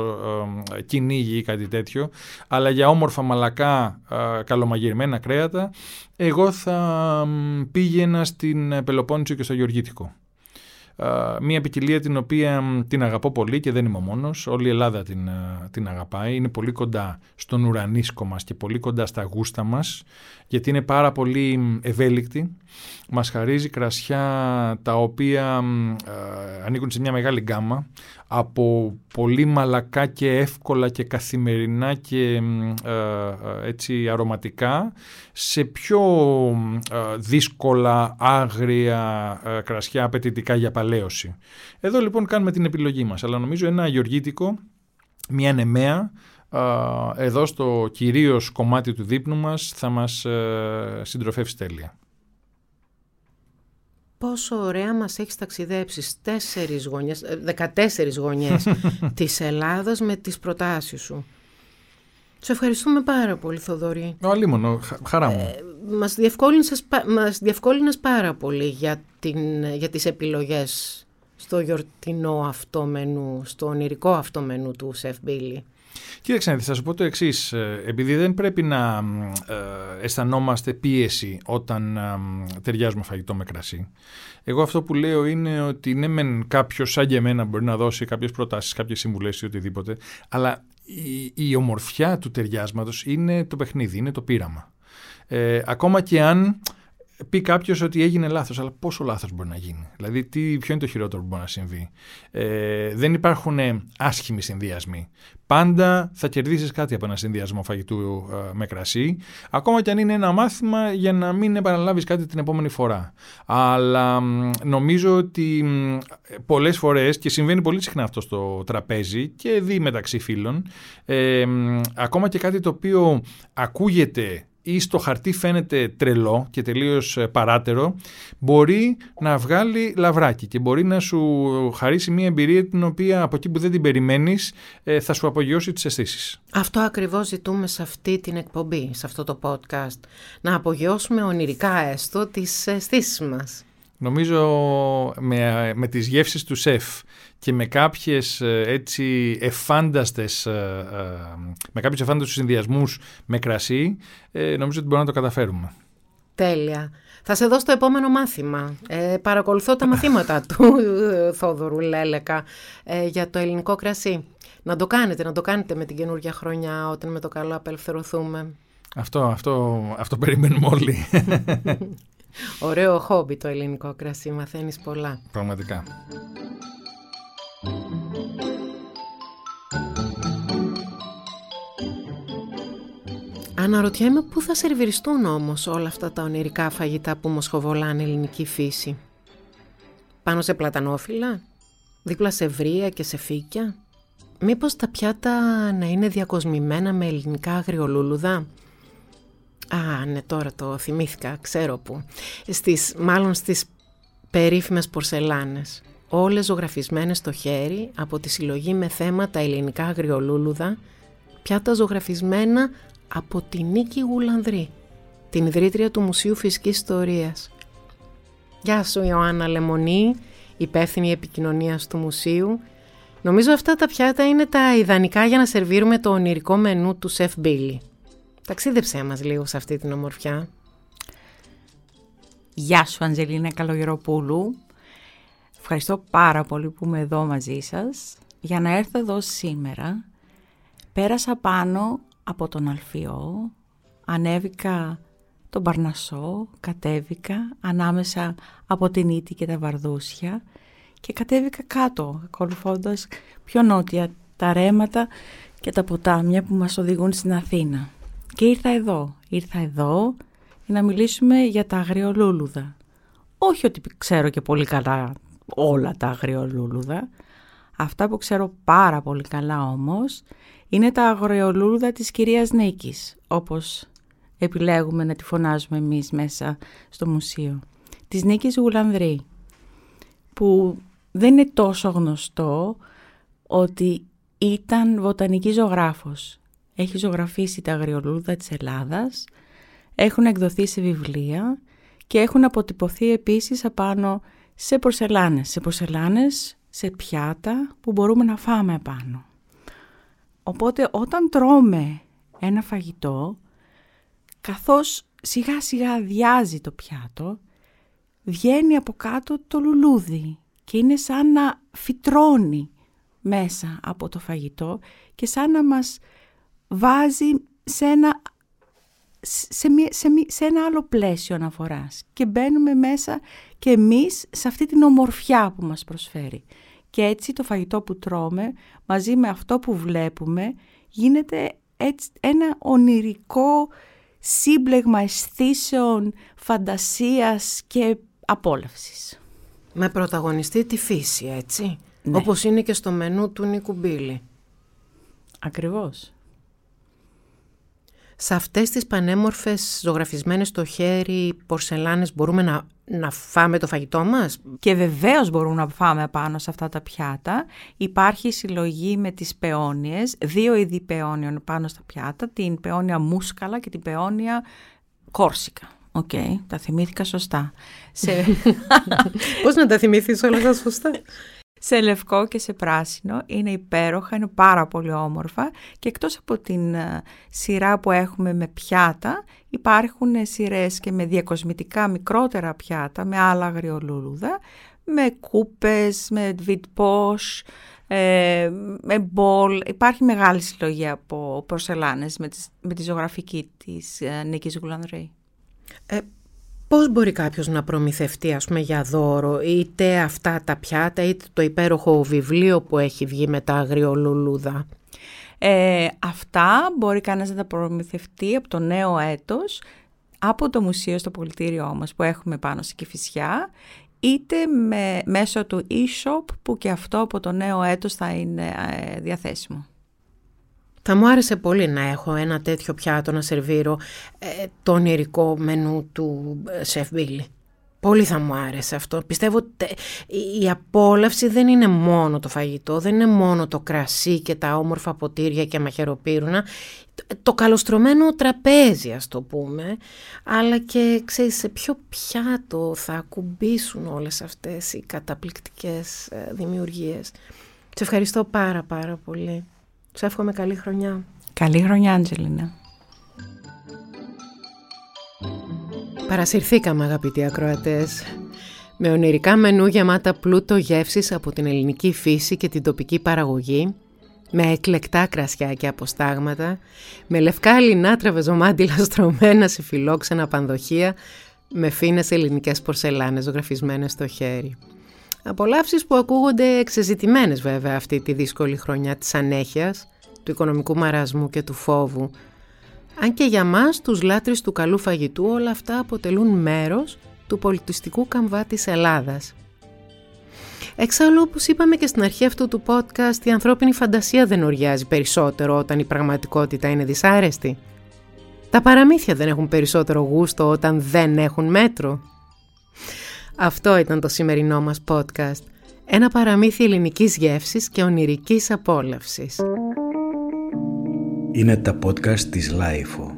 ε, κυνήγι ή κάτι τέτοιο, αλλά για όμορφα μαλακά καλομαγειρεμένα κρέατα, εγώ θα πήγαινα στην Πελοπόννησο και στο Γεωργίτικο μια ποικιλία την οποία την αγαπώ πολύ και δεν είμαι ο μόνος. Όλη η Ελλάδα την, την αγαπάει. Είναι πολύ κοντά στον ουρανίσκο μας και πολύ κοντά στα γούστα μας γιατί είναι πάρα πολύ ευέλικτη. Μας χαρίζει κρασιά τα οποία ανήκουν σε μια μεγάλη γκάμα από πολύ μαλακά και εύκολα και καθημερινά και έτσι αρωματικά σε πιο δύσκολα, άγρια κρασιά απαιτητικά για παλαίωση. Εδώ λοιπόν κάνουμε την επιλογή μας, αλλά νομίζω ένα γεωργίτικο, μια νεμαία, εδώ στο κυρίως κομμάτι του δείπνου μας θα μας ε, συντροφεύσει τέλεια. Πόσο ωραία μας έχεις ταξιδέψει τέσσερις γωνιές, 14 ε, γωνιές <laughs> της Ελλάδας με τις προτάσεις σου. Σε ευχαριστούμε πάρα πολύ Θοδωρή. Ο Αλίμονο, χαρά μου. Ε, μας, διευκόλυνες, μας διευκόλυνες πάρα πολύ για, την, για τις επιλογές στο γιορτινό αυτό μενού, στο ονειρικό αυτό μενού του Σεφ Μπίλι. Κοίταξε, θα σου πω το εξής. Ε, επειδή δεν πρέπει να ε, αισθανόμαστε πίεση όταν ε, ταιριάζουμε φαγητό με κρασί. Εγώ αυτό που λέω είναι ότι ναι, μεν κάποιος σαν και εμένα μπορεί να δώσει κάποιες προτάσεις, κάποιες συμβουλές ή οτιδήποτε, αλλά η, η ομορφιά του ταιριάσματος είναι το παιχνίδι, είναι το πείραμα. Ε, ακόμα και αν πει κάποιος ότι έγινε λάθος, αλλά πόσο λάθος μπορεί να γίνει; Δηλαδή, τι, ποιο είναι το χειρότερο που μπορεί να συμβεί; Ε, δεν υπάρχουν άσχημοι συνδυασμοί. Πάντα θα κερδίσεις κάτι από ένα συνδυασμό φαγητού ε, με κρασί, ακόμα και αν είναι ένα μάθημα για να μην επαναλάβεις κάτι την επόμενη φορά. Αλλά νομίζω ότι πολλές φορές, και συμβαίνει πολύ συχνά αυτό στο τραπέζι και δει μεταξύ φίλων, ε, ακόμα και κάτι το οποίο ακούγεται ή στο χαρτί φαίνεται τρελό και τελείως ε, παράτερο, μπορεί να βγάλει λαβράκι και μπορεί να σου χαρίσει μια εμπειρία την οποία από εκεί που δεν την περιμένεις ε, θα σου απογειώσει τις αισθήσεις. Αυτό ακριβώς ζητούμε σε αυτή την εκπομπή, σε αυτό το podcast. Να απογειώσουμε ονειρικά έστω τις αισθήσεις μας. Νομίζω με, με τις γεύσεις του σεφ και με κάποιες ε, έτσι εφάνταστες, ε, ε, με κάποιους εφάνταστους συνδυασμούς με κρασί, νομίζω ότι μπορούμε να το καταφέρουμε. Τέλεια. Θα σε δώσω το επόμενο μάθημα. Ε, παρακολουθώ τα μαθήματα του Θόδωρου Λέλεκα για το ελληνικό κρασί. Να το κάνετε, να το κάνετε με την καινούργια χρονιά όταν με το καλό απελευθερωθούμε. Αυτό, αυτό, αυτό περιμένουμε όλοι. <laughs> Ωραίο χόμπι το ελληνικό κρασί, μαθαίνεις πολλά. Πραγματικά. Αναρωτιέμαι πού θα σερβιριστούν όμως όλα αυτά τα ονειρικά φαγητά που μοσχοβολάνε ελληνική φύση. Πάνω σε πλατανόφυλλα, δίπλα σε βρία και σε φύκια. Μήπως τα πιάτα να είναι διακοσμημένα με ελληνικά αγριολούλουδα; Α, ναι, τώρα το θυμήθηκα, ξέρω που. Στις, μάλλον στις περίφημες πορσελάνες όλες ζωγραφισμένες στο χέρι από τη συλλογή με θέματα ελληνικά αγριολούλουδα, πιάτα ζωγραφισμένα από τη Νίκη Γουλανδρή, την ιδρύτρια του Μουσείου Φυσικής Ιστορίας. Γεια σου Ιωάννα Λεμονή, υπεύθυνη επικοινωνίας του μουσείου. Νομίζω αυτά τα πιάτα είναι τα ιδανικά για να σερβίρουμε το ονειρικό μενού του Σεφ Μπίλι. Ταξίδεψέ μας λίγο σε αυτή την ομορφιά. Γεια σου Αντζελίνα Καλογεροπούλου. Ευχαριστώ πάρα πολύ που είμαι εδώ μαζί σας. Για να έρθω εδώ σήμερα, πέρασα πάνω από τον Αλφιό, ανέβηκα τον Παρνασό, κατέβηκα ανάμεσα από την Ήτη και τα Βαρδούσια και κατέβηκα κάτω, ακολουθώντας πιο νότια τα ρέματα και τα ποτάμια που μας οδηγούν στην Αθήνα. Και ήρθα εδώ, ήρθα εδώ για να μιλήσουμε για τα αγριολούλουδα. Όχι ότι ξέρω και πολύ καλά όλα τα αγριολούλουδα. Αυτά που ξέρω πάρα πολύ καλά όμως είναι τα αγριολούλουδα της κυρίας Νίκης, όπως επιλέγουμε να τη φωνάζουμε εμείς μέσα στο μουσείο. Της Νίκης Γουλανδρή, που δεν είναι τόσο γνωστό ότι ήταν βοτανική ζωγράφος. Έχει ζωγραφίσει τα αγριολούδα της Ελλάδας, έχουν εκδοθεί σε βιβλία και έχουν αποτυπωθεί επίσης απάνω σε πορσελάνες, σε πορσελάνες, σε πιάτα που μπορούμε να φάμε απάνω. Οπότε όταν τρώμε ένα φαγητό, καθώς σιγά σιγά αδειάζει το πιάτο, βγαίνει από κάτω το λουλούδι και είναι σαν να φυτρώνει μέσα από το φαγητό και σαν να μας βάζει σε ένα, σε, σε, σε ένα άλλο πλαίσιο αναφοράς και μπαίνουμε μέσα και εμείς σε αυτή την ομορφιά που μας προσφέρει. Και έτσι το φαγητό που τρώμε μαζί με αυτό που βλέπουμε γίνεται έτσι ένα ονειρικό σύμπλεγμα αισθήσεων, φαντασίας και απόλαυσης. Με πρωταγωνιστή τη φύση, έτσι. Ναι. Όπως είναι και στο μενού του Νίκου Μπίλη. Ακριβώς. Σε αυτές τις πανέμορφες ζωγραφισμένες στο χέρι πορσελάνες μπορούμε να, να φάμε το φαγητό μας; Και βεβαίως μπορούμε να φάμε πάνω σε αυτά τα πιάτα. Υπάρχει συλλογή με τις πεόνιες, δύο είδη πεόνιων πάνω στα πιάτα, την πεόνια μάσκουλα και την πεόνια κόρσικα. OK, okay, τα θυμήθηκα σωστά. Σε... <laughs> Πώς να τα θυμηθείς όλα τα σωστά; <laughs> σε λευκό και σε πράσινο. Είναι υπέροχα, είναι πάρα πολύ όμορφα και εκτός από την ε, σειρά που έχουμε με πιάτα υπάρχουν σειρές και με διακοσμητικά μικρότερα πιάτα με άλλα αγριολούλουδα, με κούπες, με βιτπός, ε, με μπολ. Υπάρχει μεγάλη συλλογή από πορσελάνες με, με τη ζωγραφική της ε, Νίκης Γουλανδρέη. Ε, πώς μπορεί κάποιος να προμηθευτεί ας πούμε για δώρο είτε αυτά τα πιάτα είτε το υπέροχο βιβλίο που έχει βγει με τα αγριολουλούδα; Ε, αυτά μπορεί κανένας να τα προμηθευτεί από το νέο έτος από το μουσείο στο πολιτήριό μας που έχουμε πάνω στη Κηφισιά είτε με, μέσω του e-shop που και αυτό από το νέο έτος θα είναι ε, διαθέσιμο. Θα μου άρεσε πολύ να έχω ένα τέτοιο πιάτο να σερβίρω ε, το ονειρικό μενού του Σεφ Μπίλι. Πολύ θα μου άρεσε αυτό. Πιστεύω ότι η απόλαυση δεν είναι μόνο το φαγητό, δεν είναι μόνο το κρασί και τα όμορφα ποτήρια και μαχαιροπύρουνα. Το καλοστρωμένο τραπέζι ας το πούμε, αλλά και ξέρεις σε ποιο πιάτο θα ακουμπήσουν όλες αυτές οι καταπληκτικές ε, δημιουργίες. Σε ευχαριστώ πάρα πάρα πολύ. Σε εύχομαι καλή χρονιά. Καλή χρονιά, Αντζελίνα. Παρασυρθήκαμε αγαπητοί ακροατές. Με ονειρικά μενού γεμάτα πλούτο γεύσεις από την ελληνική φύση και την τοπική παραγωγή, με εκλεκτά κρασιά και αποστάγματα, με λευκά λινά τραβεζομάντιλα στρωμένα σε φιλόξενα πανδοχεία, με φίνες ελληνικές πορσελάνες ζωγραφισμένες στο χέρι. Απολαύσεις που ακούγονται εξεζητημένες βέβαια αυτή τη δύσκολη χρονιά της ανέχειας, του οικονομικού μαρασμού και του φόβου. Αν και για μας τους λάτρεις του καλού φαγητού όλα αυτά αποτελούν μέρος του πολιτιστικού καμβά της Ελλάδας. Εξάλλου, όπως είπαμε και στην αρχή αυτού του podcast, η ανθρώπινη φαντασία δεν οριάζει περισσότερο όταν η πραγματικότητα είναι δυσάρεστη. Τα παραμύθια δεν έχουν περισσότερο γούστο όταν δεν έχουν μέτρο. Αυτό ήταν το σημερινό μας podcast. Ένα παραμύθι ελληνικής γεύσης και ονειρικής απόλαυσης. Είναι τα podcast της Λάιφο.